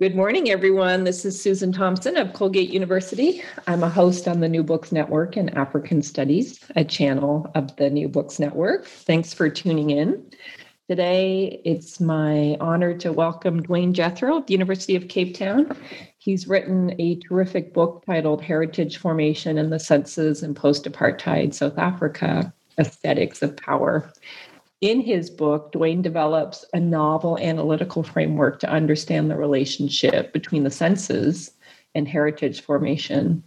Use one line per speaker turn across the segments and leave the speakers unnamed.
Good morning, everyone. This is Susan Thompson of Colgate University. I'm a host on the New Books Network and African Studies, a channel of the New Books Network. Thanks for tuning in. Today, it's my honor to welcome Dwayne Jethro of the University of Cape Town. He's written a terrific book titled Heritage Formation and the Senses in Post Apartheid South Africa Aesthetics of Power in his book, Dwayne develops a novel analytical framework to understand the relationship between the senses and heritage formation.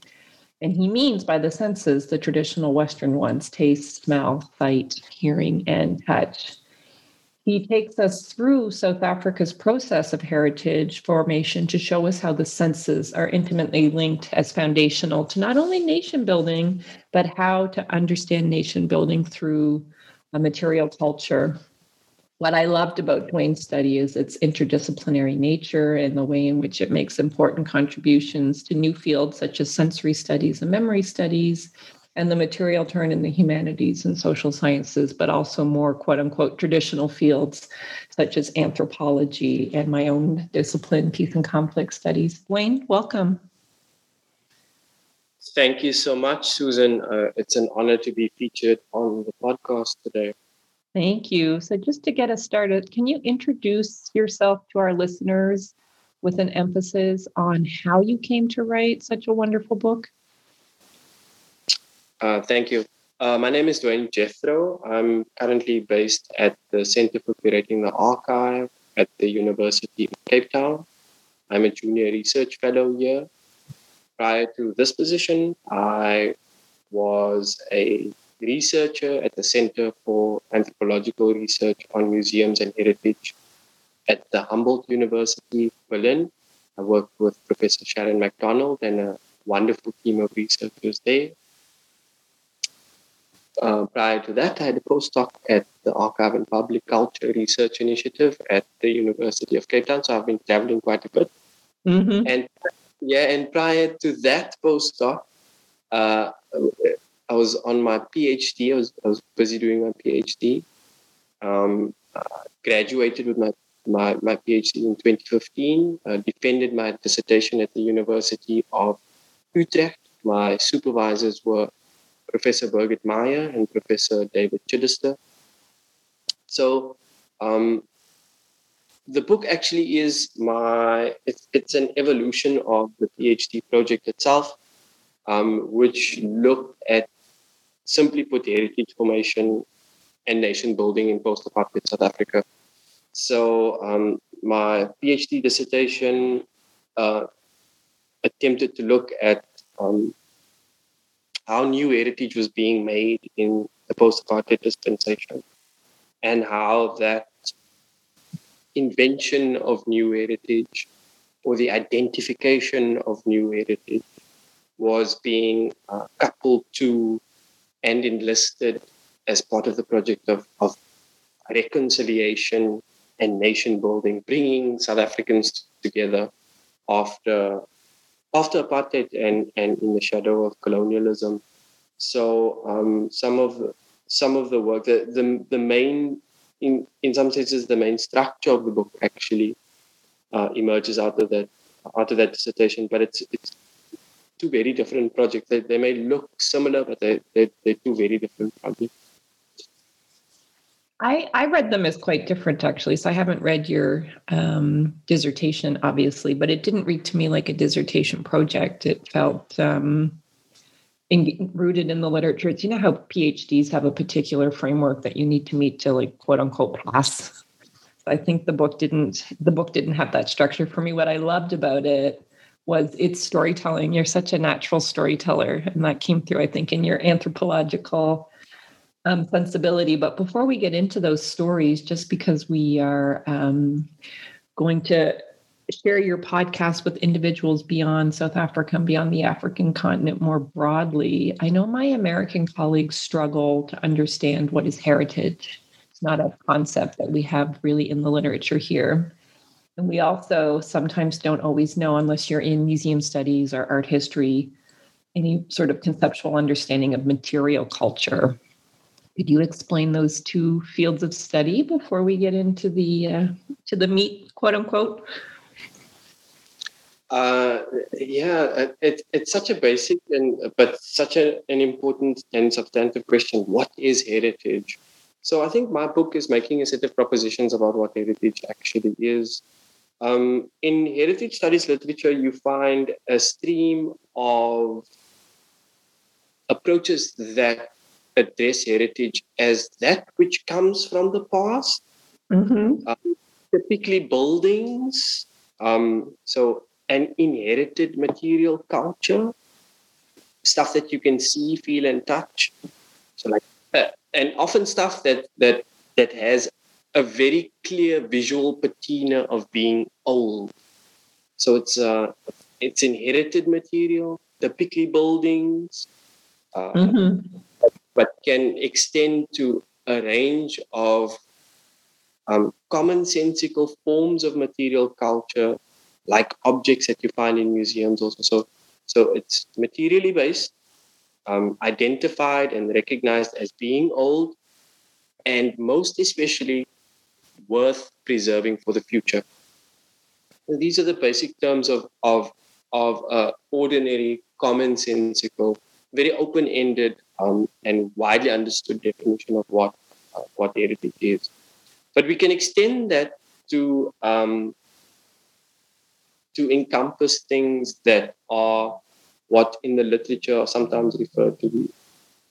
And he means by the senses the traditional Western ones taste, smell, sight, hearing, and touch. He takes us through South Africa's process of heritage formation to show us how the senses are intimately linked as foundational to not only nation building, but how to understand nation building through a material culture. What I loved about Dwayne's study is its interdisciplinary nature and the way in which it makes important contributions to new fields such as sensory studies and memory studies, and the material turn in the humanities and social sciences, but also more quote unquote traditional fields such as anthropology and my own discipline, peace and conflict studies. Dwayne, welcome.
Thank you so much, Susan. Uh, it's an honor to be featured on the podcast today.
Thank you. So, just to get us started, can you introduce yourself to our listeners with an emphasis on how you came to write such a wonderful book?
Uh, thank you. Uh, my name is Dwayne Jethro. I'm currently based at the Center for Curating the Archive at the University of Cape Town. I'm a junior research fellow here prior to this position, I was a researcher at the Center for Anthropological Research on Museums and Heritage at the Humboldt University, Berlin. I worked with Professor Sharon McDonald and a wonderful team of researchers there. Uh, prior to that, I had a postdoc at the Archive and Public Culture Research Initiative at the University of Cape Town. So I've been traveling quite a bit. Mm-hmm. And yeah, and prior to that postdoc, uh, I was on my PhD. I was, I was busy doing my PhD. Um, graduated with my, my, my PhD in 2015. Uh, defended my dissertation at the University of Utrecht. My supervisors were Professor Birgit Meyer and Professor David Chidester. So um, the book actually is my it's, it's an evolution of the phd project itself um, which looked at simply put heritage formation and nation building in post-apartheid south africa. So um, my phd dissertation uh, attempted to look at um, how new heritage was being made in the post-apartheid dispensation and how that invention of new heritage or the identification of new heritage was being uh, coupled to and enlisted as part of the project of, of reconciliation and nation building, bringing South Africans together after after apartheid and, and in the shadow of colonialism. So um, some of the, some of the work, the, the, the main in in some senses the main structure of the book actually uh, emerges out of that out of that dissertation but it's it's two very different projects they, they may look similar but they, they, they're two very different projects
I, I read them as quite different actually. So I haven't read your um, dissertation, obviously, but it didn't read to me like a dissertation project. It felt um, in, rooted in the literature. It's, you know how PhDs have a particular framework that you need to meet to like quote unquote pass. I think the book didn't the book didn't have that structure for me. What I loved about it was its storytelling. You're such a natural storyteller, and that came through, I think, in your anthropological um, sensibility. But before we get into those stories, just because we are um, going to share your podcast with individuals beyond South Africa and beyond the African continent more broadly. I know my American colleagues struggle to understand what is heritage. It's not a concept that we have really in the literature here. And we also sometimes don't always know, unless you're in museum studies or art history, any sort of conceptual understanding of material culture. Could you explain those two fields of study before we get into the uh, to the meat, quote unquote?
Uh, yeah, it, it's such a basic and but such a, an important and substantive question. What is heritage? So I think my book is making a set of propositions about what heritage actually is. Um, in heritage studies literature, you find a stream of approaches that address heritage as that which comes from the past, mm-hmm. um, typically buildings. Um, so, an inherited material culture, stuff that you can see, feel, and touch. So, like, uh, and often stuff that that that has a very clear visual patina of being old. So it's uh, it's inherited material, the picky buildings, uh, mm-hmm. but can extend to a range of um, commonsensical forms of material culture, like objects that you find in museums also. So, so it's materially based, um, identified and recognized as being old, and most especially worth preserving for the future. These are the basic terms of of of uh, ordinary, commonsensical very open-ended um, and widely understood definition of what uh, what heritage is. But we can extend that to um, to encompass things that are what in the literature are sometimes referred to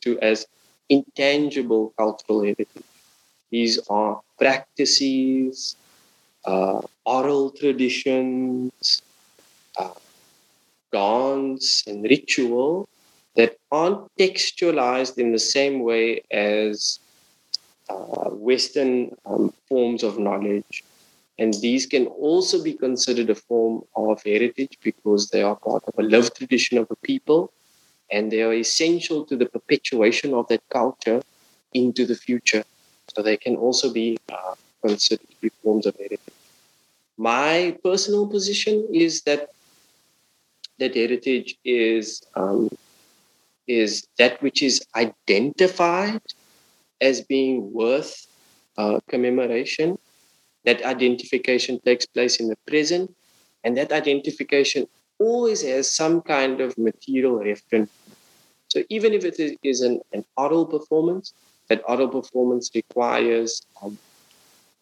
to as intangible cultural heritage. These are practices, uh, oral traditions, uh, dance and ritual that aren't textualized in the same way as uh, Western um, forms of knowledge. And these can also be considered a form of heritage because they are part of a lived tradition of a people and they are essential to the perpetuation of that culture into the future. So they can also be uh, considered to be forms of heritage. My personal position is that that heritage is um, is that which is identified as being worth uh, commemoration. That identification takes place in the present, and that identification always has some kind of material reference. So even if it is an, an oral performance, that oral performance requires um,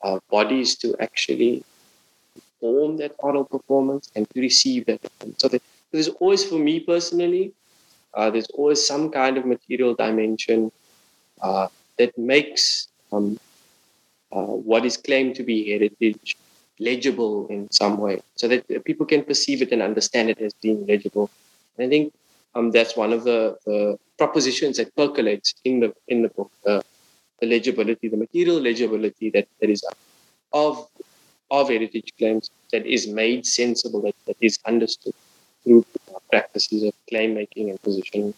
uh, bodies to actually perform that oral performance and to receive that. So that, there's always, for me personally, uh, there's always some kind of material dimension uh, that makes um, what is claimed to be heritage legible in some way so that people can perceive it and understand it as being legible. And I think um, that's one of the, the, propositions that percolates in the in the book, the legibility, the material legibility that, that is of of heritage claims that is made sensible, that, that is understood through practices of claim making and positioning.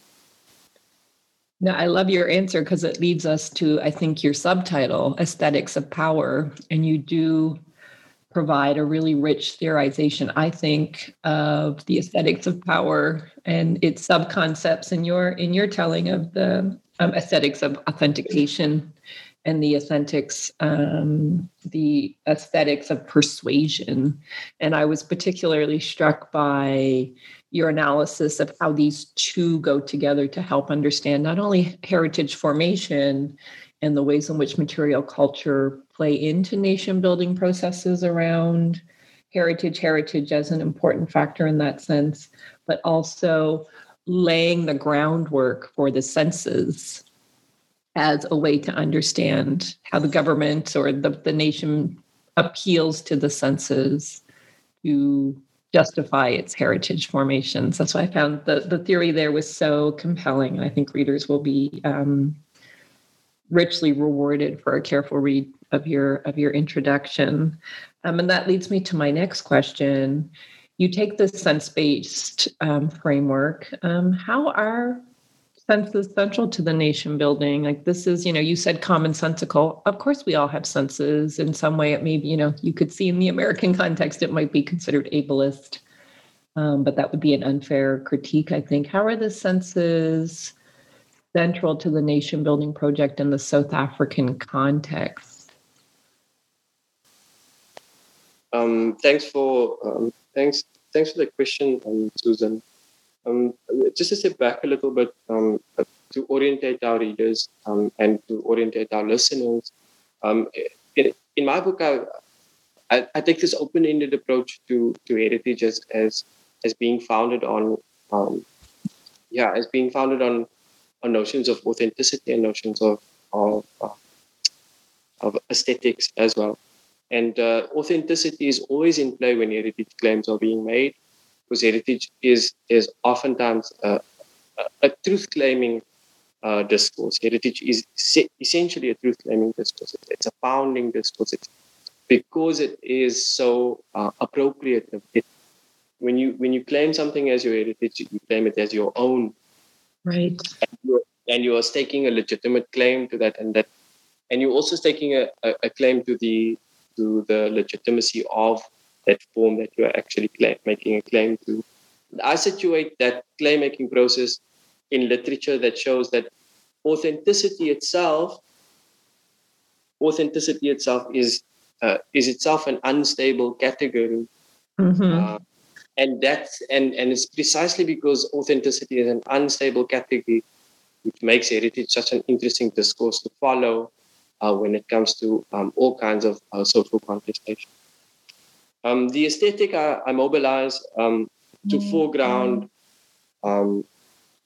Now, I love your answer because it leads us to, I think, your subtitle, Aesthetics of Power. And you do provide a really rich theorization, I think, of the aesthetics of power and its subconcepts in your in your telling of the um, aesthetics of authentication and the aesthetics um, the aesthetics of persuasion. And i was particularly struck by your analysis of how these two go together to help understand not only heritage formation and the ways in which material culture play into nation building processes around heritage heritage as an important factor in that sense but also laying the groundwork for the senses as a way to understand how the government or the, the nation appeals to the senses to justify its heritage formations. That's why I found the, the theory there was so compelling. And I think readers will be um, richly rewarded for a careful read of your of your introduction, um, and that leads me to my next question. You take this sense based um, framework. Um, how are senses central to the nation building? Like this is, you know, you said commonsensical. Of course, we all have senses. In some way, it may be, you know, you could see in the American context, it might be considered ableist, um, but that would be an unfair critique, I think. How are the senses central to the nation building project in the South African context?
Um, thanks for um, thanks thanks for the question, um, Susan. Um, just to step back a little bit um, to orientate our readers um, and to orientate our listeners. Um, in, in, my book, I, I, I, take this open-ended approach to, to heritage as, as, as being founded on, um, yeah, as being founded on, on notions of authenticity and notions of, of, uh, of aesthetics as well. And uh, authenticity is always in play when heritage claims are being made because heritage is is oftentimes a, a truth claiming uh, discourse. Heritage is essentially a truth claiming discourse. It's a founding discourse. It's because it is so uh, appropriate. It, when you when you claim something as your heritage, you claim it as your own.
Right.
And you're, and you are staking a legitimate claim to that, and that, and you're also staking a, a, a claim to the to the legitimacy of that form that you are actually claim, making a claim to. I situate that claim making process in literature that shows that authenticity itself, authenticity itself is uh, is itself an unstable category. Mm-hmm. Uh, and that's and, and it's precisely because authenticity is an unstable category which makes heritage such an interesting discourse to follow uh, when it comes to um, all kinds of uh, social contestation. Um, the aesthetic I, I mobilize um, to mm-hmm. foreground um,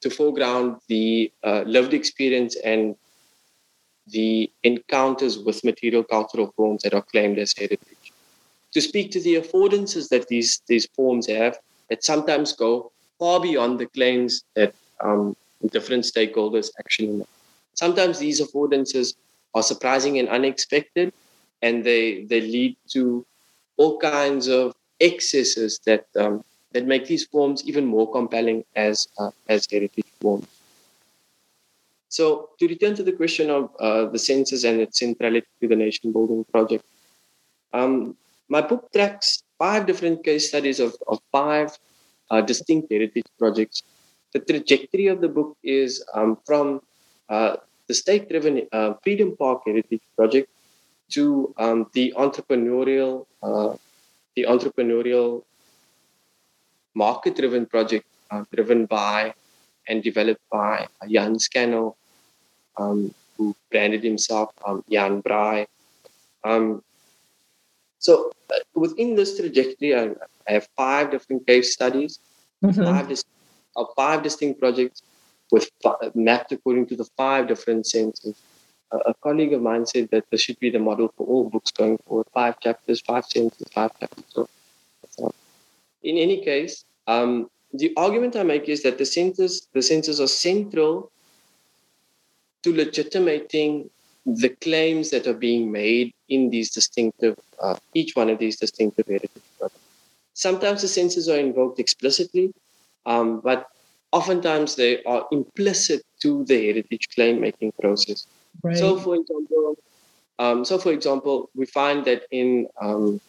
to foreground the uh, lived experience and the encounters with material cultural forms that are claimed as heritage. To speak to the affordances that these these forms have that sometimes go far beyond the claims that um, different stakeholders actually make. Sometimes these affordances are surprising and unexpected, and they they lead to all kinds of excesses that um, that make these forms even more compelling as uh, as heritage forms. So to return to the question of uh, the senses and its centrality to the nation building project, um, my book tracks five different case studies of, of five uh, distinct heritage projects. The trajectory of the book is um, from uh, the state-driven uh, Freedom Park Heritage Project to um, the entrepreneurial uh, the entrepreneurial market driven project uh, driven by and developed by Jan Scannell, um, who branded himself um, Jan Braai. Um, so uh, within this trajectory, I, I, have five different case studies, mm-hmm. five, dis- uh, five distinct projects with mapped according to the five different senses a colleague of mine said that this should be the model for all books going forward five chapters, five sentences, five chapters. In any case, um, the argument I make is that the centers, the centers are central to legitimating the claims that are being made in these distinctive, uh, each one of these distinctive heritage projects. Sometimes the senses are invoked explicitly, um, but oftentimes they are implicit to the heritage claim making process. Right. So, for example, um, so for example, we find that in um,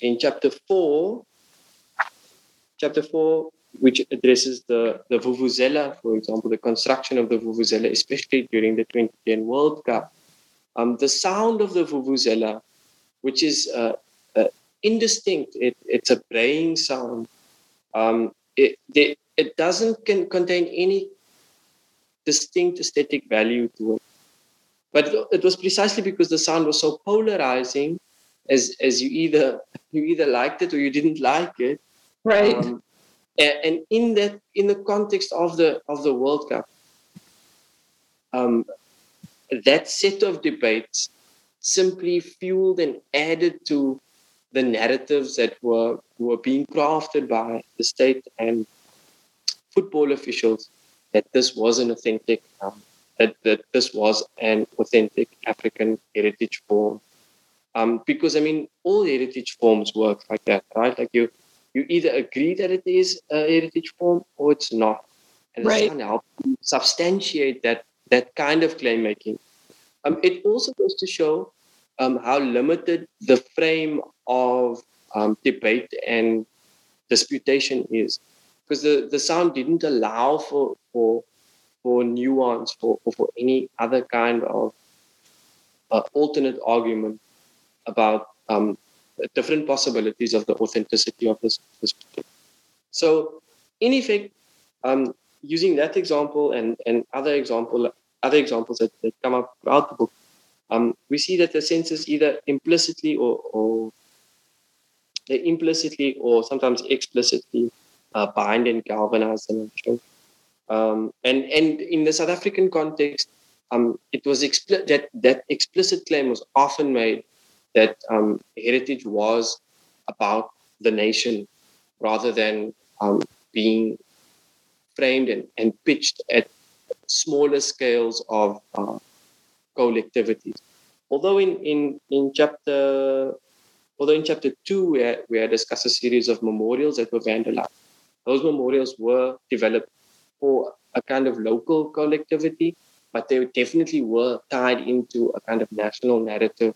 in chapter four, chapter four, which addresses the the vuvuzela, for example, the construction of the vuvuzela, especially during the 2010 World Cup, um, the sound of the vuvuzela, which is uh, uh, indistinct, it, it's a braying sound. Um, it, it, it doesn't can contain any distinct aesthetic value to it. But it was precisely because the sound was so polarizing, as as you either you either liked it or you didn't like it.
Right. Um,
and, and, in that in the context of the of the World Cup, um, that set of debates simply fueled and added to the narratives that were were being crafted by the state and football officials that this was an authentic um, that, that this was an authentic African heritage form. Um, because I mean, all heritage forms work like that, right? Like you, you either agree that it is a heritage form or it's not, and right. this can help substantiate that that kind of claim making. Um, it also goes to show um, how limited the frame of um, debate and disputation is, because the, the sound didn't allow for for for nuance for or for any other kind of uh, alternate argument about um, different possibilities of the authenticity of this, this so in effect um, using that example and, and other example other examples that, that come up throughout the book um, we see that the senses either implicitly or, or they implicitly or sometimes explicitly uh, bind and galvanize the nation. Um, and and in the South African context, um, it was expli- that that explicit claim was often made that um, heritage was about the nation rather than um, being framed and, and pitched at smaller scales of uh, collectivities. Although in, in, in chapter although in chapter two we had, we had discussed a series of memorials that were vandalized. Those memorials were developed for a kind of local collectivity, but they definitely were tied into a kind of national narrative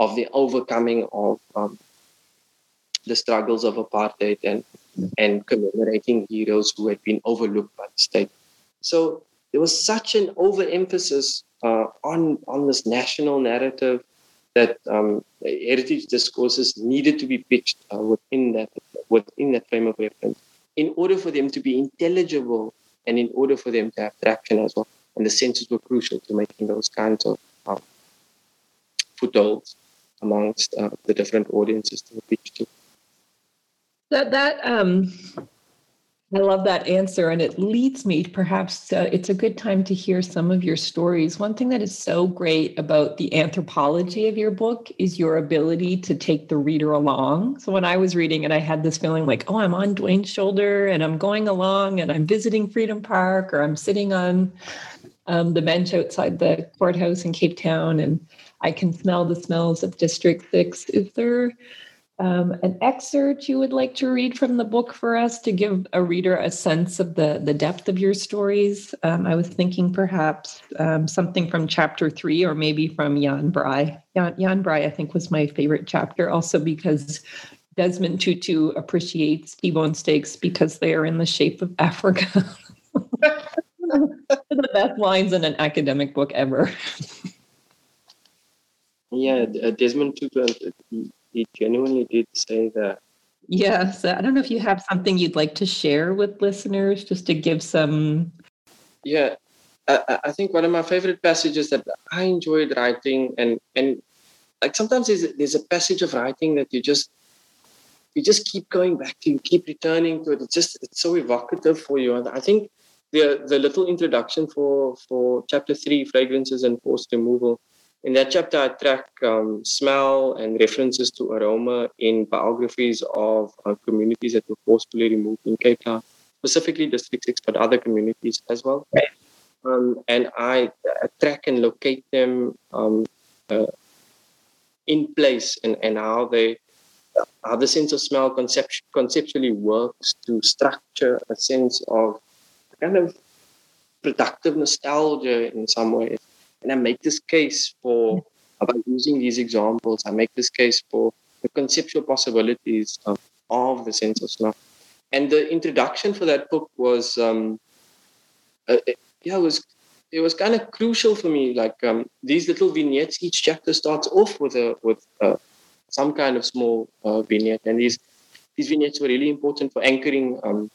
of the overcoming of um, the struggles of apartheid and and commemorating heroes who had been overlooked by the state. So there was such an overemphasis uh, on on this national narrative that um, heritage discourses needed to be pitched uh, within that within that frame of reference in order for them to be intelligible and in order for them to have traction as well. And the senses were crucial to making those kinds of um, footholds amongst uh, the different audiences to pitch to.
That that um, I love that answer. And it leads me perhaps uh, it's a good time to hear some of your stories. One thing that is so great about the anthropology of your book is your ability to take the reader along. So when I was reading it, I had this feeling like, oh, I'm on Dwayne's shoulder and I'm going along and I'm visiting Freedom Park or I'm sitting on um, the bench outside the courthouse in Cape Town and I can smell the smells of District 6. Is there um, an excerpt you would like to read from the book for us to give a reader a sense of the, the depth of your stories? Um, I was thinking perhaps um, something from chapter three or maybe from Jan Braai. Jan, Jan Braai, I think, was my favorite chapter, also because Desmond Tutu appreciates T-bone steaks because they are in the shape of Africa. the best lines in an academic book ever.
yeah, Desmond Tutu he genuinely did say that.
Yes. I don't know if you have something you'd like to share with listeners just to give some.
Yeah. I, I think one of my favorite passages that I enjoyed writing and, and like sometimes there's, there's a passage of writing that you just you just keep going back to you keep returning to it it's just it's so evocative for you and i think the the little introduction for for chapter three fragrances and forced removal in that chapter, I track um, smell and references to aroma in biographies of uh, communities that were forcefully removed in Cape Town, specifically District 6, but other communities as well. Um, and I, I, track and locate them um, uh, in place and, and how they how the sense of smell concept, conceptually works to structure a sense of kind of productive nostalgia in some ways and I make this case for, by using these examples, I make this case for the conceptual possibilities of, of the sense of smell. And the introduction for that book was, um, uh, it, yeah, it was it was kind of crucial for me. Like um, these little vignettes, each chapter starts off with a with uh, some kind of small uh, vignette, and these these vignettes were really important for anchoring um,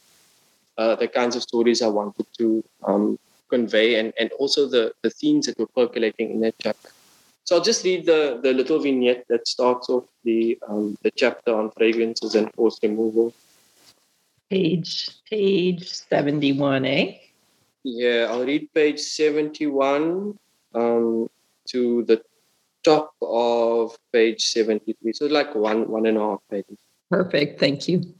uh, the kinds of stories I wanted to um, convey and, and also the, the themes that were percolating in that chapter. So I'll just read the, the little vignette that starts off the um, the chapter on fragrances and forced removal.
Page page 71, eh?
Yeah, I'll read page 71 um, to the top of page 73. So like one one and a half pages.
Perfect. Thank you.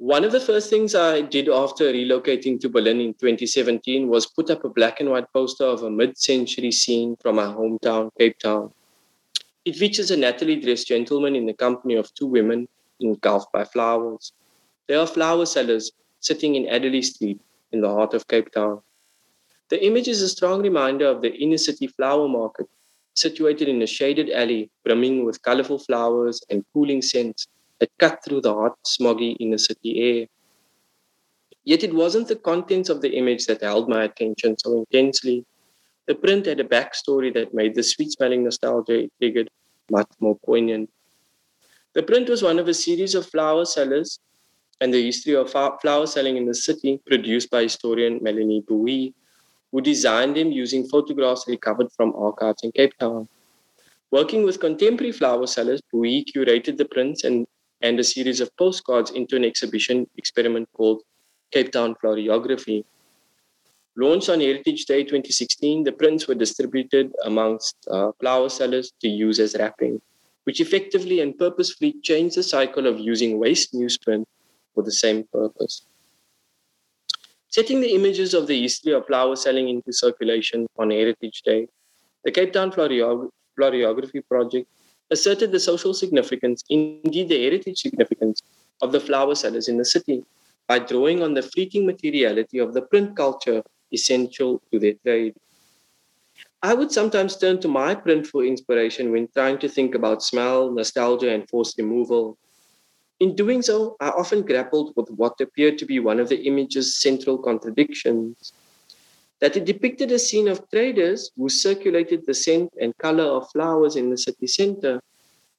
One of the first things I did after relocating to Berlin in 2017 was put up a black and white poster of a mid century scene from my hometown, Cape Town. It features a nattily dressed gentleman in the company of two women engulfed by flowers. They are flower sellers sitting in Adderley Street in the heart of Cape Town. The image is a strong reminder of the inner city flower market, situated in a shaded alley brimming with colorful flowers and cooling scents that cut through the hot, smoggy inner city air. Yet it wasn't the contents of the image that held my attention so intensely. The print had a backstory that made the sweet smelling nostalgia it triggered much more poignant. The print was one of a series of flower sellers and the history of flower selling in the city, produced by historian Melanie Boehi, who designed them using photographs recovered from archives in Cape Town. Working with contemporary flower sellers, Boehi curated the prints and, and a series of postcards into an exhibition experiment called Cape Town Floriography. Launched on Heritage Day 2016, the prints were distributed amongst uh, flower sellers to use as wrapping, which effectively and purposefully changed the cycle of using waste newsprint for the same purpose. Setting the images of the history of flower selling into circulation on Heritage Day, the Cape Town Floriography Project asserted the social significance, indeed the heritage significance, of the flower sellers in the city by drawing on the fleeting materiality of the print culture essential to their trade. I would sometimes turn to my print for inspiration when trying to think about smell, nostalgia, and forced removal. In doing so, I often grappled with what appeared to be one of the image's central contradictions that it depicted a scene of traders who circulated the scent and color of flowers in the city center.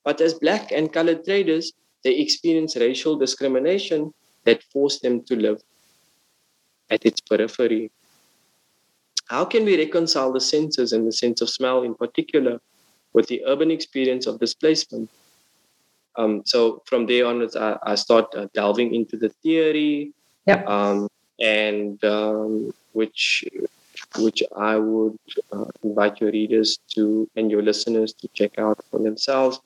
But as black and colored traders, they experienced racial discrimination that forced them to live at its periphery. How can we reconcile the senses and the sense of smell in particular with the urban experience of displacement? Um, so from there onwards, I, I start uh, delving into the theory,
yep.
um, and um, which which I would uh, invite your readers to and your listeners to check out for themselves.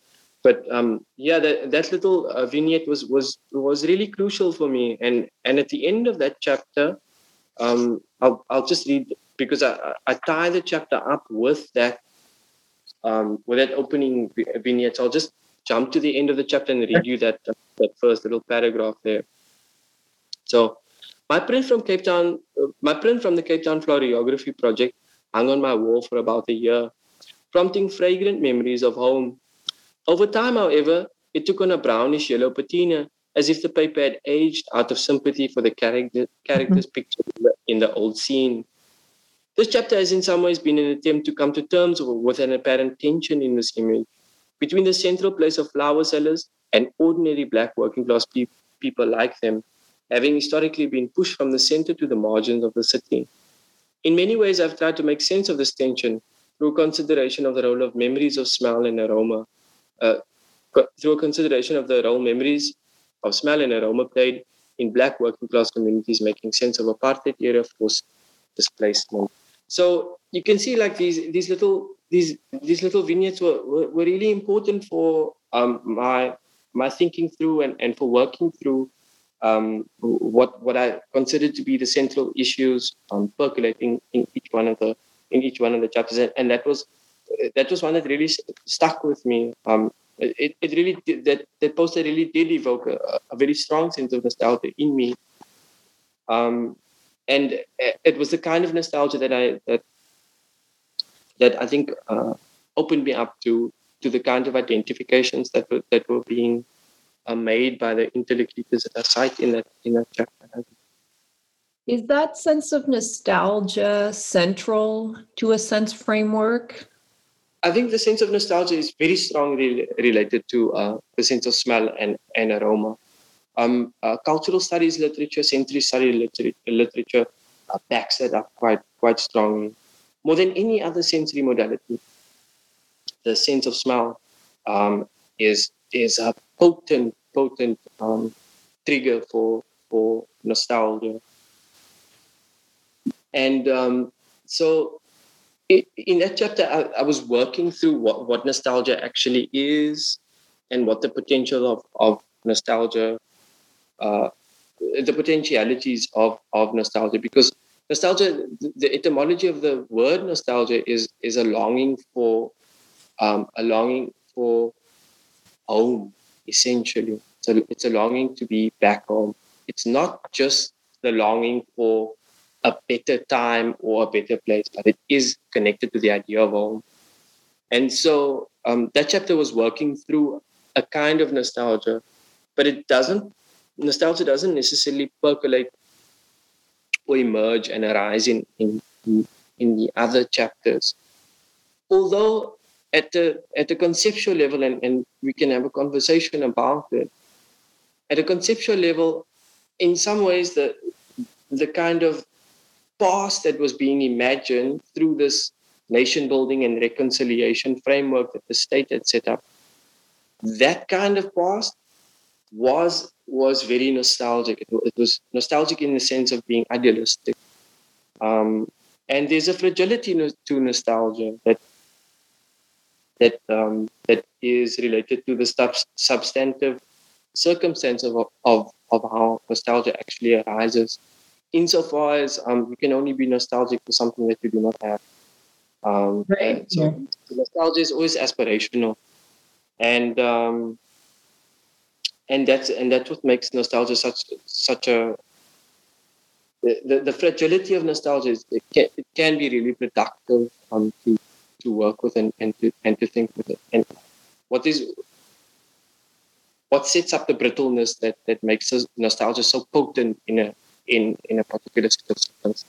But um, yeah, that, that little uh, vignette was was was really crucial for me. And and at the end of that chapter, um, I'll I'll just read because I I tie the chapter up with that um, with that opening vignette. So I'll just jump to the end of the chapter and read you that that first little paragraph there. So, my print from Cape Town, uh, my print from the Cape Town Floriography project hung on my wall for about a year, prompting fragrant memories of home. Over time, however, it took on a brownish yellow patina, as if the paper had aged out of sympathy for the character, characters pictured in the old scene. This chapter has in some ways been an attempt to come to terms with an apparent tension in this image between the central place of flower sellers and ordinary black working class pe- people like them, having historically been pushed from the center to the margins of the city. In many ways, I've tried to make sense of this tension through consideration of the role of memories of smell and aroma, uh, through a consideration of the role memories of smell and aroma played in black working class communities, making sense of apartheid era forced displacement. So you can see like these these little these these little vignettes were, were, were really important for um, my my thinking through and, and for working through um, what what I consider to be the central issues um, percolating in each one of the in each one of the chapters, and that was that was one that really stuck with me. Um, it, it really did, that that poster really did evoke a, a very strong sense of nostalgia in me. Um, and it was the kind of nostalgia that I that that I think uh, opened me up to to the kind of identifications that were that were being uh, made by the interlocutors that I cite in that in that chapter.
Is that sense of nostalgia central to a sense framework?
I think the sense of nostalgia is very strongly related to uh, the sense of smell and, and aroma. Um, uh, cultural studies literature, sensory study literature, literature uh, backs that up quite quite strongly more than any other sensory modality. The sense of smell um, is is a potent potent um, trigger for for nostalgia, and um, so it, in that chapter, I, I, was working through what, what nostalgia actually is and what the potential of, of nostalgia uh, the potentialities of of nostalgia. Because nostalgia the etymology of the word nostalgia is is a longing for um, a longing for home essentially. So it's a longing to be back home. It's not just the longing for a better time or a better place but it is connected to the idea of home. And so um, that chapter was working through a kind of nostalgia but it doesn't nostalgia doesn't necessarily percolate or emerge and arise in, in, in the other chapters. Although at the at the conceptual level, and, and we can have a conversation about it, at a conceptual level, in some ways the the kind of past that was being imagined through this nation building and reconciliation framework that the state had set up, that kind of past was was very nostalgic. It, was nostalgic in the sense of being idealistic. Um, and there's a fragility to nostalgia that that um, that is related to the sub- substantive circumstance of, of of how nostalgia actually arises. Insofar as um, you can only be nostalgic for something that you do not have. Um, right. So yeah. nostalgia is always aspirational, and um, and that's and that's what makes nostalgia such such a the, the fragility of nostalgia is it can, it can be really productive um, to to work with and, and to and to think with it and what is what sets up the brittleness that that makes nostalgia so potent in a in in a particular circumstance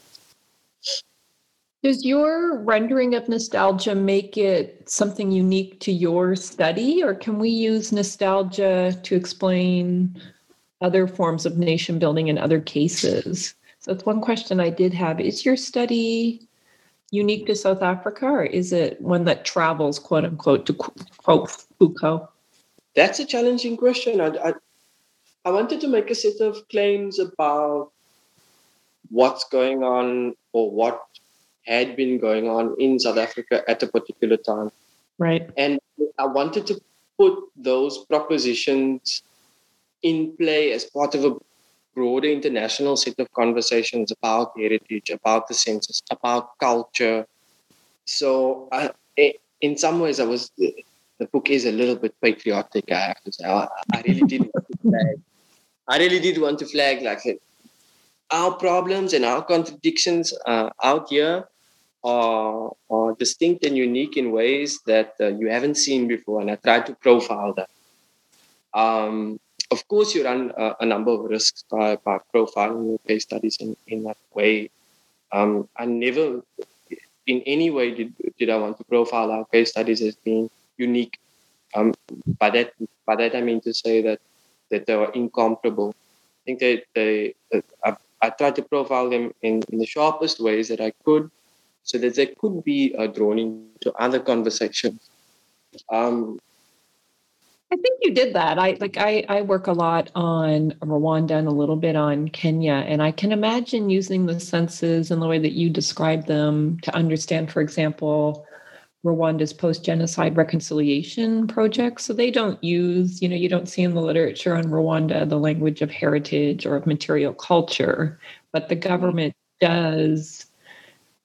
does your rendering of nostalgia make it something unique to your study, or can we use nostalgia to explain other forms of nation building in other cases? So that's one question I did have. Is your study unique to South Africa, or is it one that travels, quote unquote, to quote Foucault?
That's a challenging question. I, I, I wanted to make a set of claims about what's going on or what had been going on in South Africa at a particular time.
Right.
And I wanted to put those propositions in play as part of a broader international set of conversations about heritage, about the senses, about culture. So, I, in some ways, I was the book is a little bit patriotic. I have to say, I, I really did want to flag. I really did want to flag like our problems and our contradictions uh, out here are, are distinct and unique in ways that uh, you haven't seen before, and I try to profile that. Um, of course, you run a, a, number of risks by, by profiling your case studies in, in that way. Um, I never, in any way, did, did I want to profile our case studies as being unique. Um, by that, by that I mean to say that that they are incomparable. I think they, they I, I tried to profile them in, in the sharpest ways that I could, so that they could be uh, drawn into other conversations. Um,
I think you did that. I like I, I work a lot on Rwanda and a little bit on Kenya, and I can imagine using the senses and the way that you describe them to understand, for example, Rwanda's post-genocide reconciliation project. So they don't use, you know, you don't see in the literature on Rwanda the language of heritage or of material culture, but the government does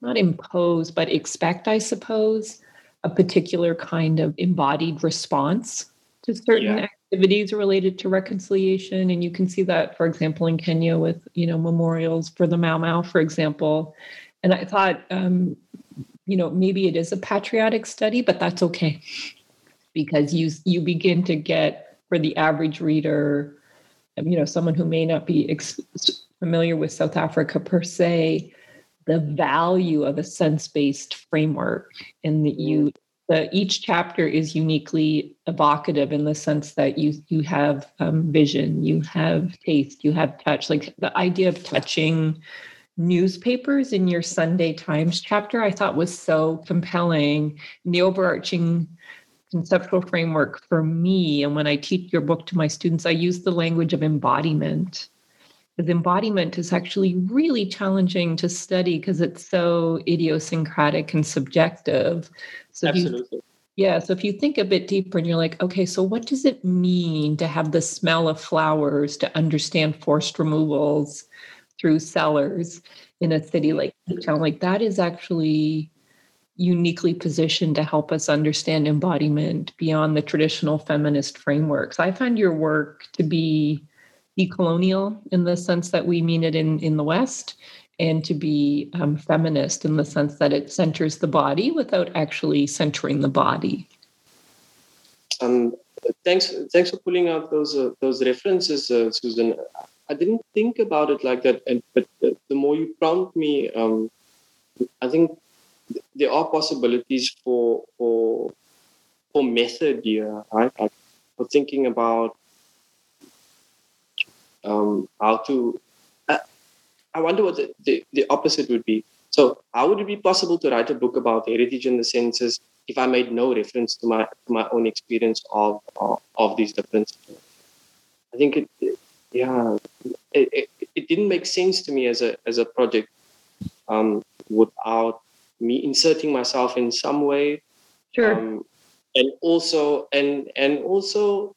not impose, but expect, I suppose, a particular kind of embodied response to certain yeah. activities related to reconciliation. And you can see that, for example, in Kenya with, you know, memorials for the Mau Mau, for example. And I thought, um, you know, maybe it is a patriotic study, but that's okay because you you begin to get for the average reader, you know, someone who may not be ex- familiar with South Africa per se, the value of a sense-based framework and that you the, each chapter is uniquely evocative in the sense that you you have um, vision you have taste you have touch like the idea of touching newspapers in your sunday times chapter i thought was so compelling and the overarching conceptual framework for me. And when i teach your book to my students i use the language of embodiment embodiment is actually really challenging to study because it's so idiosyncratic and subjective. So
Absolutely.
You, Yeah. So if you think a bit deeper and you're like, okay, so what does it mean to have the smell of flowers, to understand forced removals through sellers in a city like Cape Town? Like that is actually uniquely positioned to help us understand embodiment beyond the traditional feminist frameworks. I find your work to be decolonial in the sense that we mean it in, in the West and to be um, feminist in the sense that it centers the body without actually centering the body.
Um, thanks, thanks for pulling out those uh, those references, uh, Susan. I didn't think about it like that, and but the, more you prompt me, um, I think there are possibilities for for for method here, right? Like for thinking about um, how to. Uh, I wonder what the, the, the opposite would be. So, how would it be possible to write a book about heritage and the senses if I made no reference to my to my own experience of of, of these differences? I think it, it yeah, it, it, it, didn't make sense to me as a as a project um, without me inserting myself in some way.
Sure. Um,
and also and and also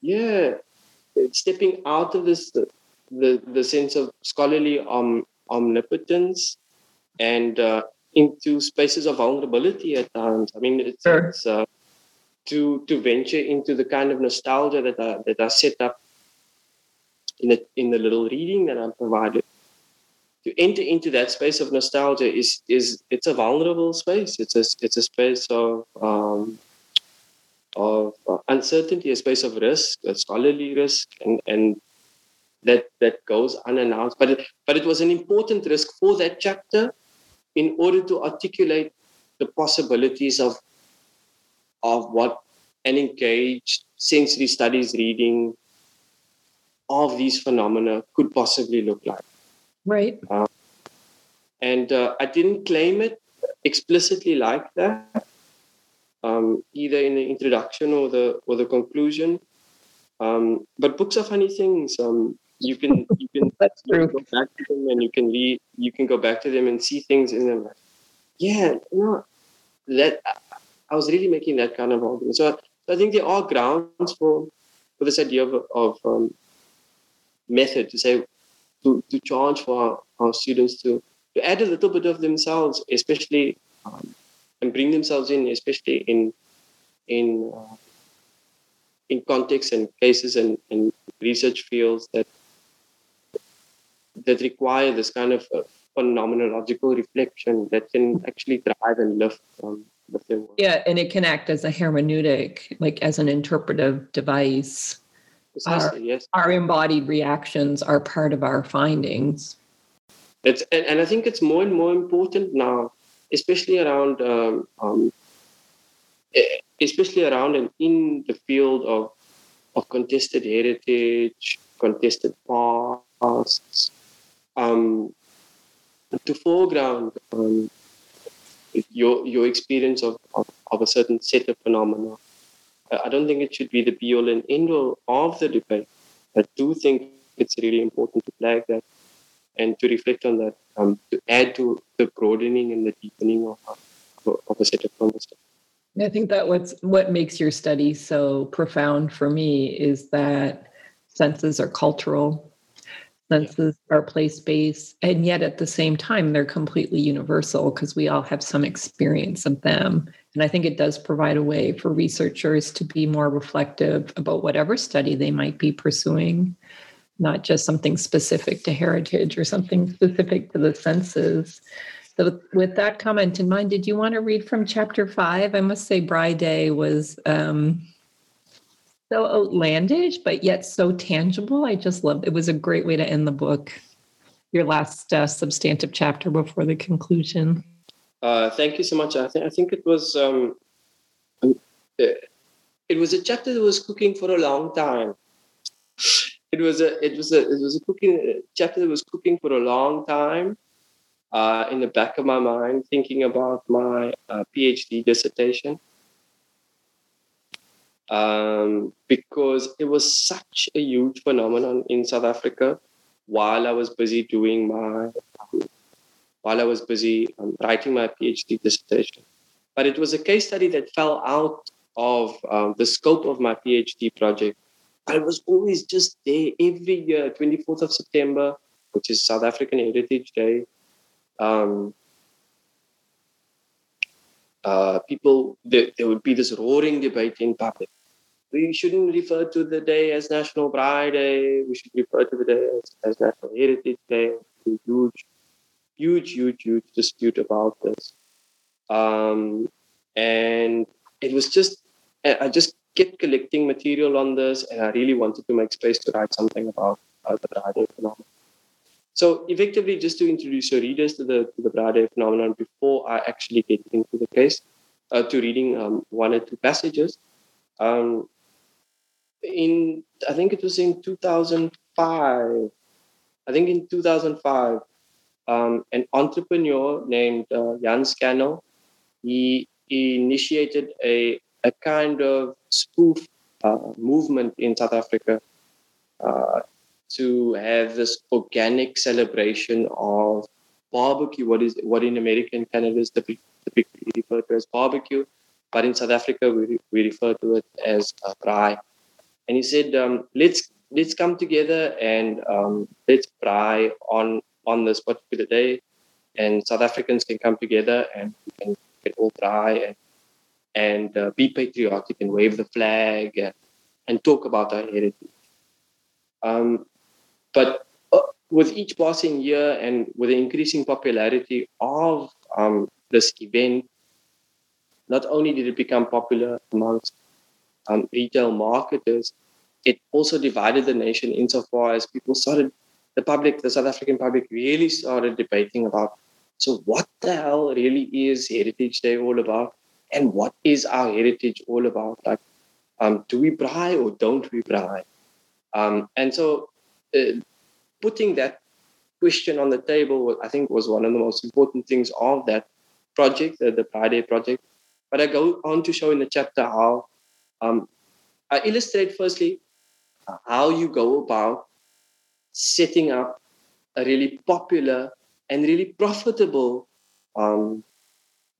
yeah stepping out of this the the, sense of scholarly um, omnipotence and uh, into spaces of vulnerability at times. I mean, it's, sure. it's uh, to to venture into the kind of nostalgia that I, that I set up in the in the little reading that I'm provided. To enter into that space of nostalgia is is it's a vulnerable space. It's a it's a space of um, of uh, uncertainty, a space of risk, a scholarly risk, and, and that that goes unannounced. But it, but it was an important risk for that chapter in order to articulate the possibilities of of what an engaged sensory studies reading of these phenomena could possibly look like.
Right. Uh,
and uh, I didn't claim it explicitly like that um, either in the introduction or the or the conclusion. Um, but books are funny things. Um, you can you can
That's true.
go back to them and you can read. You can go back to them and see things in them. Yeah, no, that I was really making that kind of argument. So, I think there are grounds for for this idea of, of um, method to say to, to charge for our, our students to to add a little bit of themselves, especially um, and bring themselves in, especially in in uh, in contexts and cases and, and research fields that that require this kind of uh, phenomenological reflection that can actually drive and lift um, the
Yeah, and it can act as a hermeneutic, like as an interpretive device.
Our, yes.
our embodied reactions are part of our findings.
It's and, and I think it's more and more important now especially around um, um, especially around and in the field of of contested heritage, contested pasts, um, to foreground um, your your experience of, of, of, a certain set of phenomena. I don't think it should be the be all and end all of the debate. I do think it's really important to flag that and to reflect on that, um, to add to the broadening and the deepening of, of, of a set of conversations.
I think that what's what makes your study so profound for me is that senses are cultural, senses yeah. are place-based, and yet at the same time they're completely universal because we all have some experience of them. And I think it does provide a way for researchers to be more reflective about whatever study they might be pursuing not just something specific to heritage or something specific to the senses. So, with that comment in mind, did you want to read from chapter five? I must say, Braai Day was um, so outlandish, but yet so tangible. I just loved it. Was a great way to end the book. Your last uh, substantive chapter before the conclusion.
Uh, thank you so much. I, th- I think it was um, it was a chapter that was cooking for a long time it was a it was a it was a cooking chapter that was cooking for a long time uh, in the back of my mind, thinking about my uh, PhD dissertation. Um, because it was such a huge phenomenon in South Africa while I was busy doing my while I was busy um, writing my PhD dissertation. but it was a case study that fell out of um, the scope of my PhD project. I was always just there every year, 24th of September, which is South African Heritage Day. Um, uh, people, there, there would be this roaring debate in public. We shouldn't refer to the day as National Pride Day. We should refer to the day as, as National Heritage Day. Huge, huge, huge, huge dispute about this. Um, and it was just, I just kept collecting material on this, and I really wanted to make space to write something about uh, the Braai phenomenon. So effectively, just to introduce your readers to the to the Braai phenomenon before I actually get into the case, uh, to reading um, one or two passages. Um, in I think it was in 2005. I think in 2005, um, an entrepreneur named uh, Jan Scannell, he, he initiated a a kind of spoof uh, movement in South Africa uh, to have this organic celebration of barbecue, what is what in America and Canada is typically referred to as barbecue, but in South Africa we, we refer to it as uh, braai. And he said, um, let's let's come together and um, let's braai on on this particular day, and South Africans can come together and we can get all braai and and uh, be patriotic and wave the flag and, and talk about our heritage. Um, but uh, with each passing year and with the increasing popularity of um, this event, not only did it become popular amongst um, retail marketers, it also divided the nation insofar as people started, the public, the South African public really started debating about so what the hell really is Heritage Day all about? And what is our heritage all about? Like, um, do we braai or don't we braai? Um, and so uh, putting that question on the table, I think, was one of the most important things of that project, the, Braai project. But I go on to show in the chapter how um, I illustrate firstly how you go about setting up a really popular and really profitable um,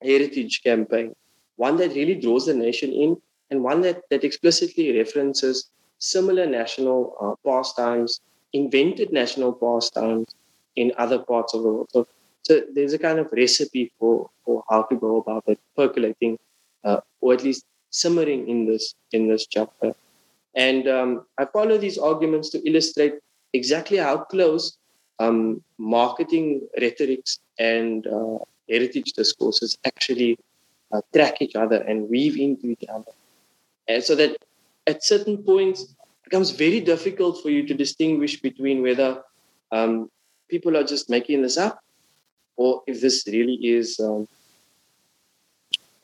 heritage campaign, one that really draws the nation in and one that, that explicitly references similar national uh, pastimes invented national pastimes in other parts of the world. So, so there's a kind of recipe for, for how to go about it, percolating, uh, or at least simmering in this in this chapter. And um, I follow these arguments to illustrate exactly how close um, marketing rhetorics and uh, heritage discourses actually uh, track each other and weave into each other. And so that at certain points, it becomes very difficult for you to distinguish between whether um, people are just making this up or if this really is um,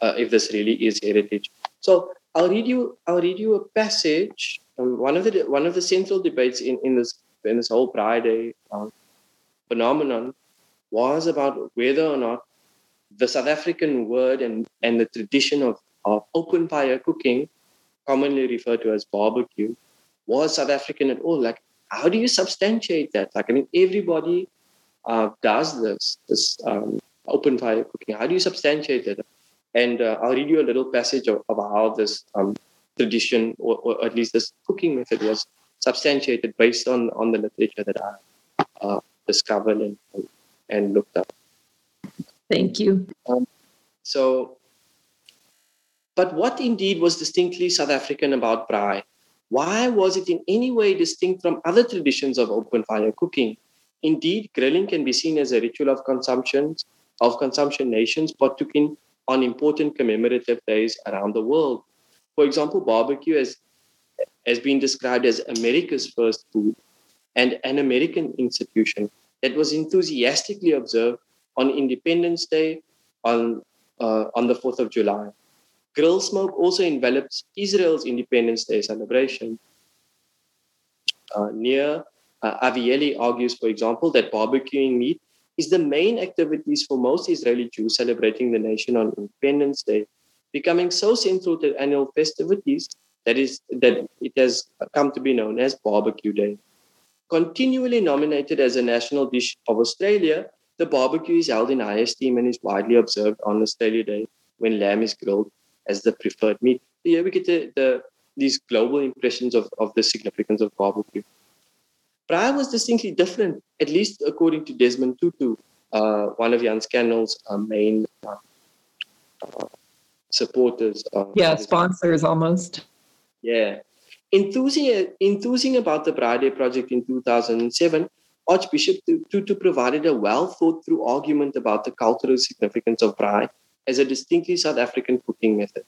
uh, if this really is heritage. So I'll read you I'll read you a passage. Um, one of the one of the central debates in, in this in this whole Braai Day um, phenomenon was about whether or not the South African word and, and the tradition of, of open fire cooking, commonly referred to as barbecue, was South African at all. Like, how do you substantiate that? Like, I mean, everybody uh, does this, this um, open fire cooking. How do you substantiate that? And uh, I'll read you a little passage of, of how this um, tradition, or, or, at least this cooking method, was substantiated based on, on the literature that I uh, discovered and, and looked up.
Thank you. Um,
so, but what indeed was distinctly South African about braai why was it in any way distinct from other traditions of open fire cooking? Indeed, grilling can be seen as a ritual of consumption of consumption nations partook in on important commemorative days around the world. For example, barbecue has, has been described as America's first food and an American institution that was enthusiastically observed on Independence Day on, uh, on the 4th of July. Grill smoke also envelops Israel's Independence Day celebration. Uh, Nir uh, Avieli argues, for example, that barbecuing meat is the main activities for most Israeli Jews celebrating the nation on Independence Day, becoming so central to annual festivities that is that it has come to be known as Barbecue Day. Continually nominated as a national dish of Australia, the barbecue is held in high esteem and is widely observed on Australia Day when lamb is grilled as the preferred meat. Here we get the, the these global impressions of, of the significance of barbecue. Braai was distinctly different, at least according to Desmond Tutu, uh, one of Jan Scannell's uh, main uh, uh supporters.
yeah, sponsors almost.
Yeah. Enthusing, enthusing about the Braai Day project in 2007, Archbishop Tutu provided a well thought through argument about the cultural significance of braai as a distinctly South African cooking method.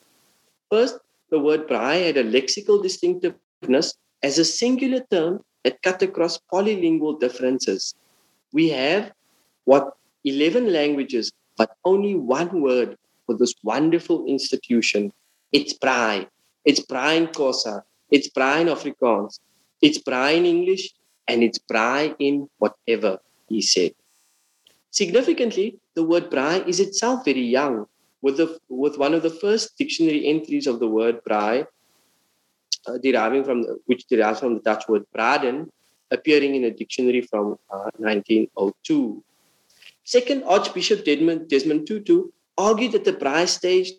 First, the word braai had a lexical distinctiveness as a singular term that cut across polylingual differences. We have what 11 languages, but only one word for this wonderful institution. It's braai. It's braai in Xhosa. It's braai in Afrikaans. It's braai in English and it's braai in whatever he said. Significantly, the word braai is itself very young, with, the, with one of the first dictionary entries of the word braai, uh, deriving from which derives from the Dutch word braden, appearing in a dictionary from uh, 1902. Second, Archbishop Desmond, Desmond Tutu argued that the braai staged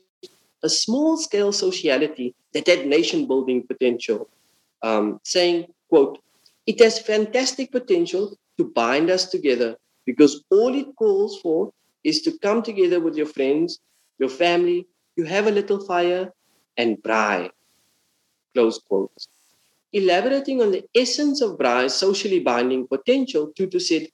a small-scale sociality that had nation-building potential, um, saying, quote, it has fantastic potential to bind us together because all it calls for is to come together with your friends, your family, you have a little fire, and braai. Close quotes. Elaborating on the essence of braai's socially binding potential, Tutu said,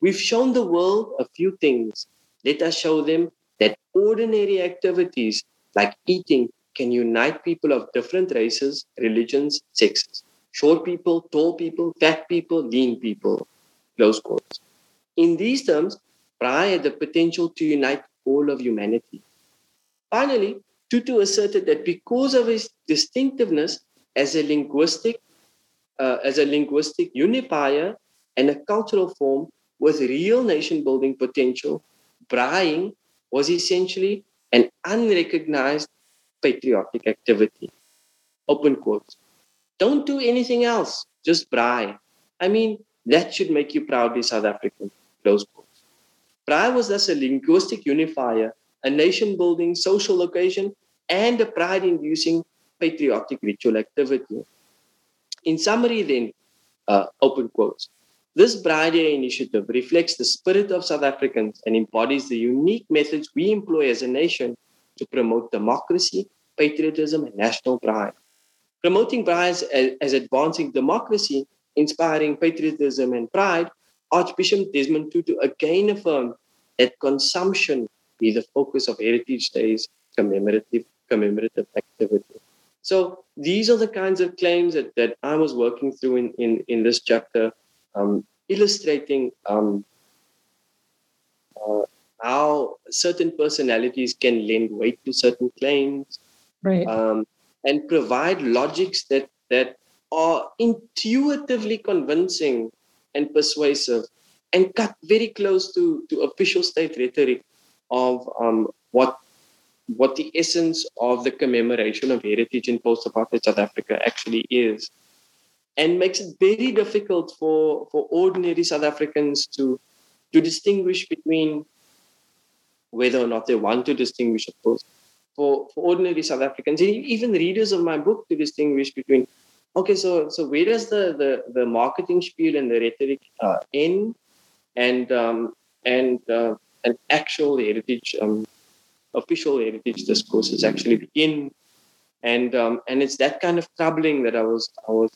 We've shown the world a few things. Let us show them that ordinary activities like eating can unite people of different races, religions, sexes short people, tall people, fat people, lean people. Close quotes. In these terms, braai had the potential to unite all of humanity. Finally, Tutu asserted that because of his distinctiveness as a linguistic, uh, as a linguistic unifier and a cultural form with real nation-building potential, braaiing was essentially an unrecognized patriotic activity. Open quotes. Don't do anything else. Just braai. I mean, that should make you proudly South African. Close quotes. Braai was thus a linguistic unifier, a nation building social occasion, and a pride inducing patriotic ritual activity. In summary, then, uh, open quotes. This Braai Day initiative reflects the spirit of South Africans and embodies the unique methods we employ as a nation to promote democracy, patriotism, and national pride. Promoting braai as, as advancing democracy, inspiring patriotism and pride, Archbishop Desmond Tutu again affirmed that consumption be the focus of Heritage Day's commemorative commemorative activity. So these are the kinds of claims that, that I was working through in, in, in this chapter, um, illustrating um, uh, how certain personalities can lend weight to certain claims.
Right.
Um, and provide logics that that are intuitively convincing and persuasive and cut very close to, to official state rhetoric of um, what what the essence of the commemoration of heritage in post-apartheid South Africa actually is, and makes it very difficult for, for ordinary South Africans to to distinguish between whether or not they want to distinguish, of course, for, for ordinary South Africans, even readers of my book, to distinguish between okay, so so where does the the, the marketing spiel and the rhetoric uh, end, and um, and uh, an actual heritage, um, official heritage discourses actually begin, and um, and it's that kind of troubling that I was I was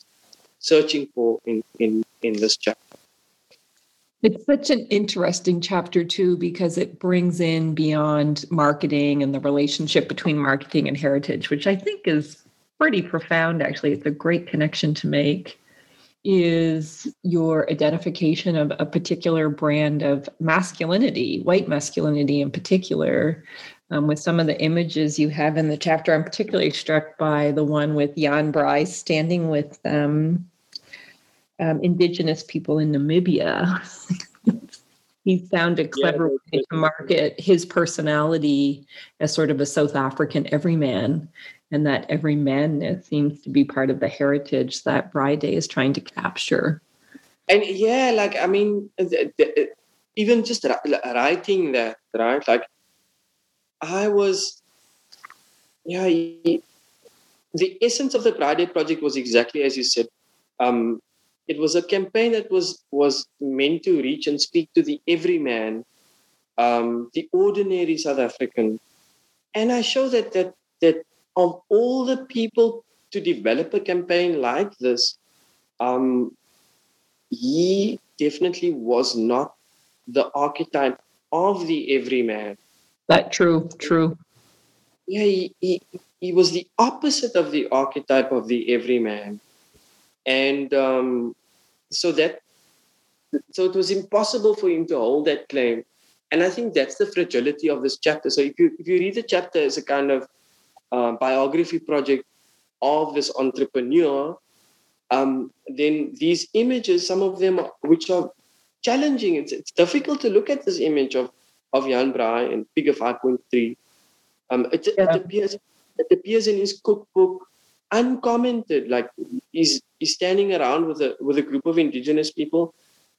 searching for in in in this chapter.
It's such an interesting chapter, too, because it brings in beyond marketing and the relationship between marketing and heritage, which I think is pretty profound, actually. It's a great connection to make. Is your identification of a particular brand of masculinity, white masculinity in particular, um, with some of the images you have in the chapter. I'm particularly struck by the one with Jan Braai standing with um, um, indigenous people in Namibia. he found a clever yeah, way to market his personality as sort of a South African everyman, and that everymanness seems to be part of the heritage that Braai Day is trying to capture.
And yeah, like I mean, even just writing that, right? Like I was yeah, the essence of the Braai Day project was exactly as you said. Um, it was a campaign that was was meant to reach and speak to the everyman, um, the ordinary South African, and I show that that that of all the people to develop a campaign like this, um, he definitely was not the archetype of the everyman.
That true, true.
Yeah, he, he, he was the opposite of the archetype of the everyman. And um, so that so it was impossible for him to hold that claim. And I think that's the fragility of this chapter. So if you if you read the chapter as a kind of uh, biography project of this entrepreneur, um, then these images, some of them which are challenging, it's, it's difficult to look at this image of, of Jan Braai and Figure 5.3. Um, it, yeah. it, appears, it appears in his cookbook uncommented, like he's, he's standing around with a, with a group of indigenous people.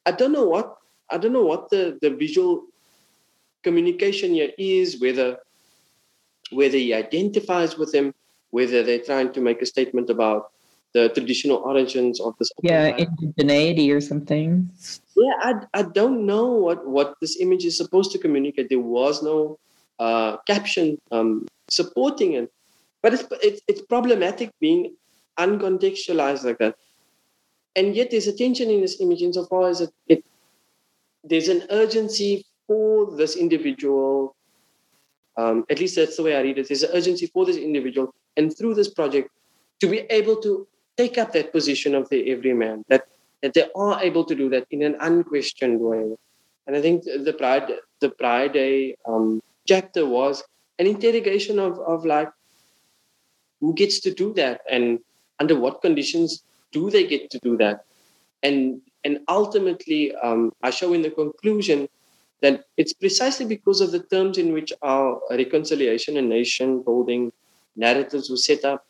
I don't know what I don't know what the, the visual communication here is, whether whether he identifies with them, whether they're trying to make a statement about the traditional origins of this.
Yeah, indigeneity or something.
Yeah, I, I don't know what, what this image is supposed to communicate. There was no uh, caption um, supporting it. But it's, it's, it's problematic being uncontextualized like that. And yet there's a tension in this image insofar as it, it there's an urgency for this individual um, at least that's the way I read it. There's an urgency for this individual and through this project to be able to take up that position of the everyman, that, that they are able to do that in an unquestioned way. And I think the Pride the Braai Day um, chapter was an interrogation of, of like who gets to do that and under what conditions do they get to do that? And and ultimately um, i show in the conclusion that it's precisely because of the terms in which our reconciliation and nation building narratives were set up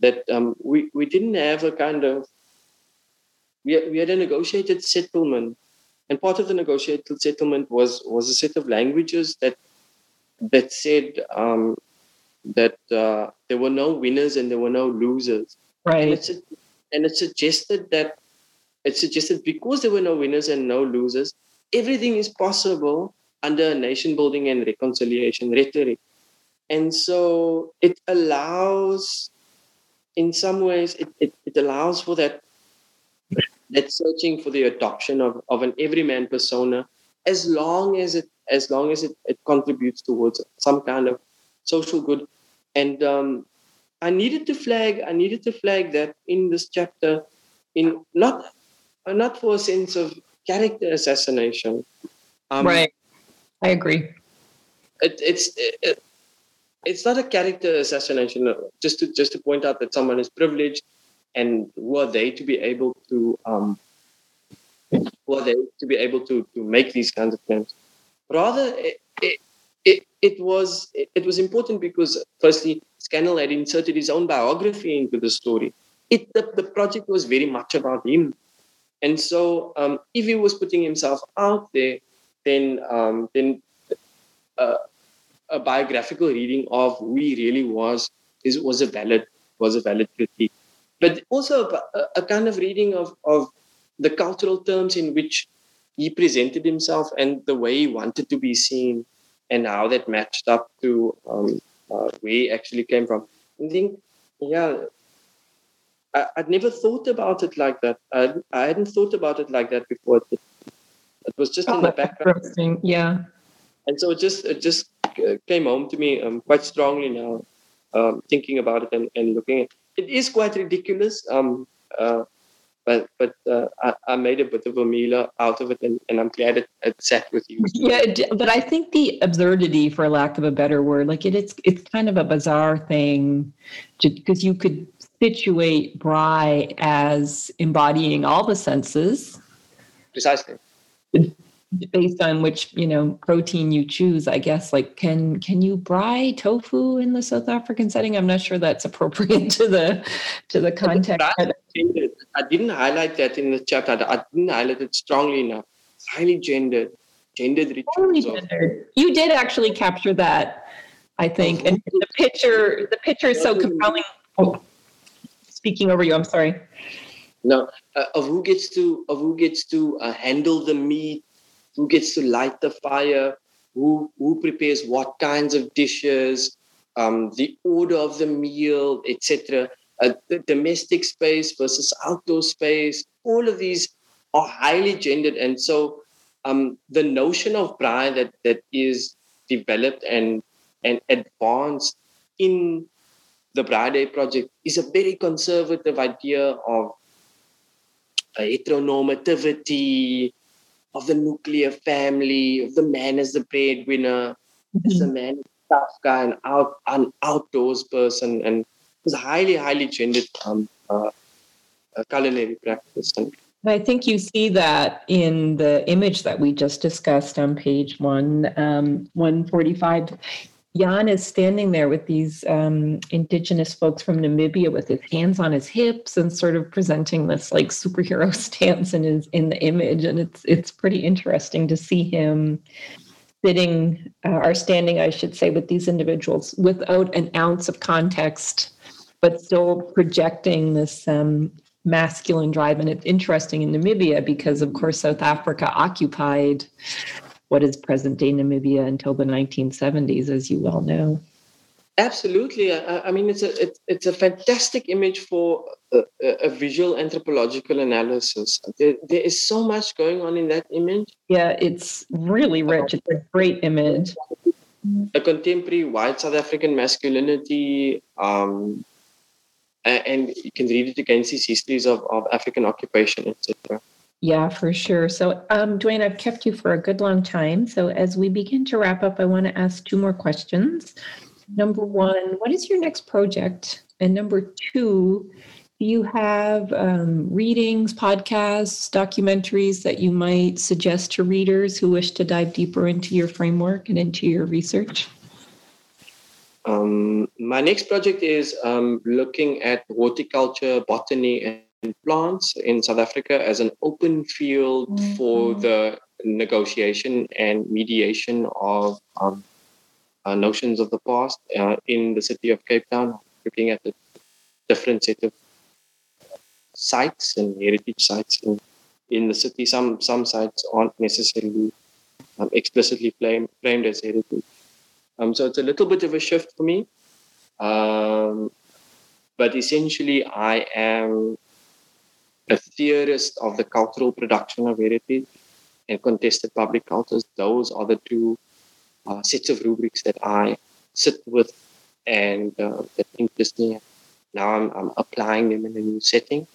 that um, we, we didn't have a kind of we we had a negotiated settlement. And part of the negotiated settlement was was a set of languages that that said um, that uh, there were no winners and there were no losers
right and
it, and it suggested that it suggested because there were no winners and no losers everything is possible under nation building and reconciliation rhetoric. And so it allows, in some ways, it, it, it allows for that that searching for the adoption of, of an everyman persona as long as it as long as it, it contributes towards some kind of social good. And um, I needed to flag I needed to flag that in this chapter in not not for a sense of character assassination.
Um, right. I agree.
It, it's it, it's not a character assassination. Just to just to point out that someone is privileged, and who are they to be able to um, who are they to be able to to make these kinds of claims? Rather, it, it, was it, it, was important because firstly, Scannell had inserted his own biography into the story. It the, the project was very much about him. And so, um, if he was putting himself out there, then um, then uh, a biographical reading of who he really was is was a valid was a valid critique. But also a, a kind of reading of of the cultural terms in which he presented himself and the way he wanted to be seen, and how that matched up to um, uh, where he actually came from. I think, yeah, I, would never thought about it like that. I, I hadn't thought about it like that before. It, it was just oh, in the background.
Yeah.
And so it just it just came home to me um, quite strongly now, um, thinking about it and, and looking at it. it. is quite ridiculous. Um, uh, but but uh, I, I, made a bit of a meal out of it, and, and I'm glad it, it sat with you.
Yeah, but I think the absurdity, for lack of a better word, like it, it's it's kind of a bizarre thing, because you could situate Braai as embodying all the senses.
Precisely.
Based on which you know protein you choose, I guess. Like, can can you braai tofu in the South African setting? I'm not sure that's appropriate to the to the context.
I didn't highlight that in the chapter. I didn't highlight it strongly enough. highly gendered, gendered rituals.
Gendered. You did actually capture that I think, and the picture the picture is so compelling. Oh, speaking over you, I'm sorry.
No, uh, of who gets to of who gets to uh, handle the meat, who gets to light the fire, who who prepares what kinds of dishes, um, the order of the meal, etc. The domestic space versus outdoor space. All of these are highly gendered, and so um, the notion of braai that that is developed and and advanced in the Braai Day project is a very conservative idea of heteronormativity, of the nuclear family, of the man as the breadwinner, mm-hmm. as a man tough guy, and out an outdoors person, and it was highly, highly gendered um, uh, culinary practice. And
I think you see that in the image that we just discussed on page one, um, 145. Jan is standing there with these um, indigenous folks from Namibia with his hands on his hips and sort of presenting this like superhero stance in his in the image, and it's it's pretty interesting to see him sitting uh, or standing, I should say, with these individuals without an ounce of context, but still projecting this um, masculine drive. And it's interesting in Namibia because, of course, South Africa occupied what is present day Namibia until the 1970s, as you well know.
Absolutely. I, I mean, it's a it's, it's a fantastic image for a, a, visual anthropological analysis. There, there is so much going on in that image.
Yeah, it's really rich. It's a great image.
A contemporary white South African masculinity, um, and you can read it against these histories of, of African occupation, etc.
Yeah, for sure. So, um, Duane, I've kept you for a good long time. So, as we begin to wrap up, I want to ask two more questions. Number one, what is your next project? And number two, do you have um, readings, podcasts, documentaries that you might suggest to readers who wish to dive deeper into your framework and into your research?
Um, my next project is um, looking at horticulture, botany, and plants in South Africa as an open field mm-hmm. for the negotiation and mediation of um, uh, notions of the past uh, in the city of Cape Town, looking at the different set of sites and heritage sites in, in the city. Some some sites aren't necessarily um, explicitly framed, framed as heritage. Um, so it's a little bit of a shift for me. Um, but essentially, I am a theorist of the cultural production of heritage and contested public cultures. Those are the two uh, sets of rubrics that I sit with and uh, that interest me. Now I'm, I'm, applying them in a new setting.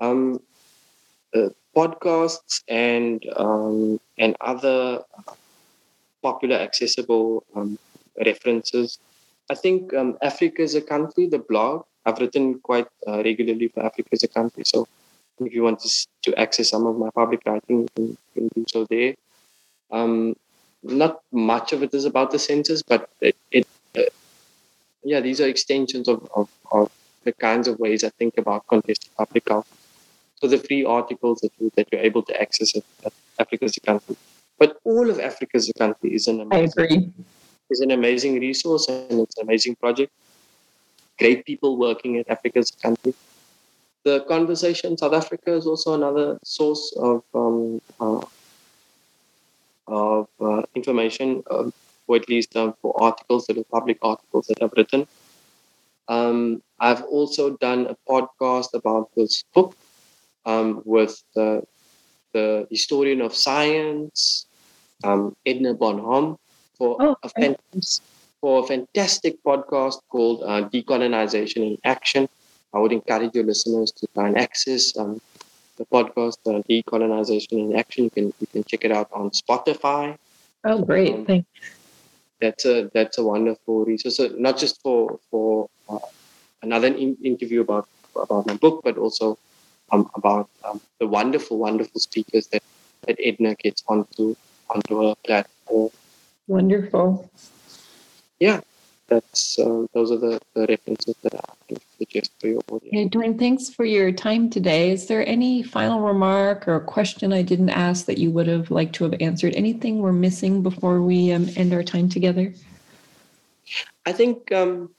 Um, uh, podcasts and um, and other popular, accessible um, references. I think um, Africa is a country, the blog, I've written quite uh, regularly for Africa as a country. So if you want to, to access some of my public writing, you can, do so there. Um, not much of it is about the senses, but it, it uh, yeah, these are extensions of, of, of, the kinds of ways I think about contested public health. So the free articles that, you, that you're able to access at, at Africa as a country. But all of Africa as a country is an amazing, is an amazing resource and it's an amazing project. Great people working at Africa as a country. The conversation South Africa is also another source of um, uh, of uh, information, um, or at least um, for articles that are public articles that I've written. Um, I've also done a podcast about this book um, with the, the historian of science, um, Edna Bonhomme for oh, a fantastic, for a fantastic podcast called uh, Decolonization in Action. I would encourage your listeners to try and access um, the podcast, uh, Decolonization in Action. You can you can check it out on Spotify.
Oh, great! Um, Thanks.
That's a that's a wonderful resource. So not just for for uh, another in- interview about about my book, but also um, about um, the wonderful, wonderful speakers that that Edna gets onto onto her platform.
Wonderful.
Yeah, that's uh, those are the, the references that I can suggest for your audience.
Yeah, Duane, thanks for your time today. Is there any final remark or question I didn't ask that you would have liked to have answered? Anything we're missing before we um, end our time together?
I think um,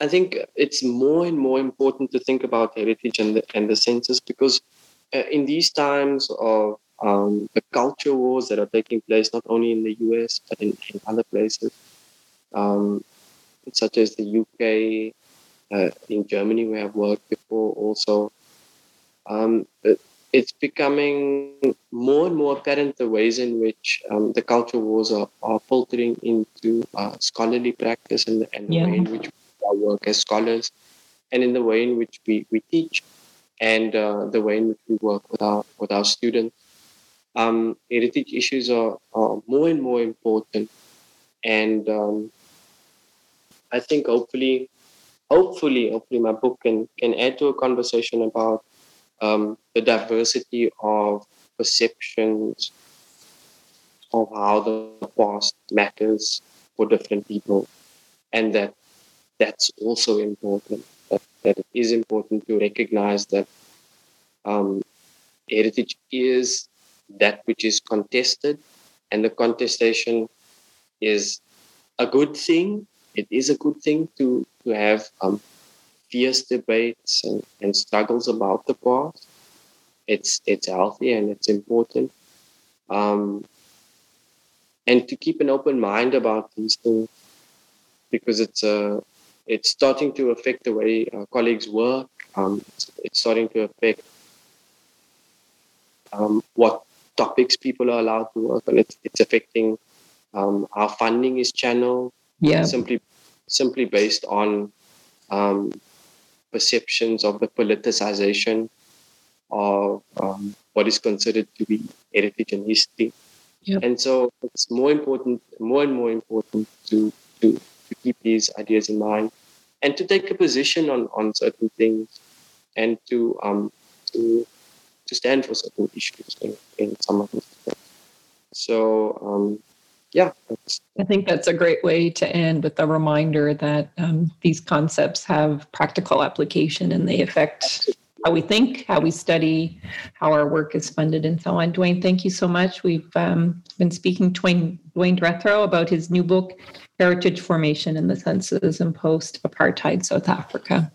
I think it's more and more important to think about heritage and the, and the senses because uh, in these times of um, the culture wars that are taking place not only in the US but in, in other places, um, such as the UK, uh, in Germany, we have worked before also. Um, it's becoming more and more apparent the ways in which um, the culture wars are, are filtering into uh, scholarly practice and the, and the yeah. way in which we work as scholars and in the way in which we, we teach and uh, the way in which we work with our with our students. Um, heritage issues are, are more and more important, and um, I think hopefully, hopefully, hopefully, my book can can add to a conversation about um, the diversity of perceptions of how the past matters for different people, and that that's also important. That, that it is important to recognize that um, heritage is that which is contested, and the contestation is a good thing. It is a good thing to to have um, fierce debates and, and struggles about the past. It's it's healthy and it's important. Um, and to keep an open mind about these things because it's uh, it's starting to affect the way uh, colleagues work. Um, it's, it's, starting to affect um, what topics people are allowed to work on. It's, it's affecting um, how funding is channeled.
Yeah.
Simply simply based on um, perceptions of the politicization of um, what is considered to be heritage and history. Yep. And so it's more important, more and more important to, to, to keep these ideas in mind and to take a position on, on certain things and to um, to to stand for certain issues in, in some of these So um, yeah.
I think that's a great way to end with a reminder that um, these concepts have practical application and they affect how we think, how we study, how our work is funded, and so on. Duane, thank you so much. We've um, been speaking to Dwayne, Duane Jethro about his new book, Heritage Formation in the Senses and Post Apartheid South Africa.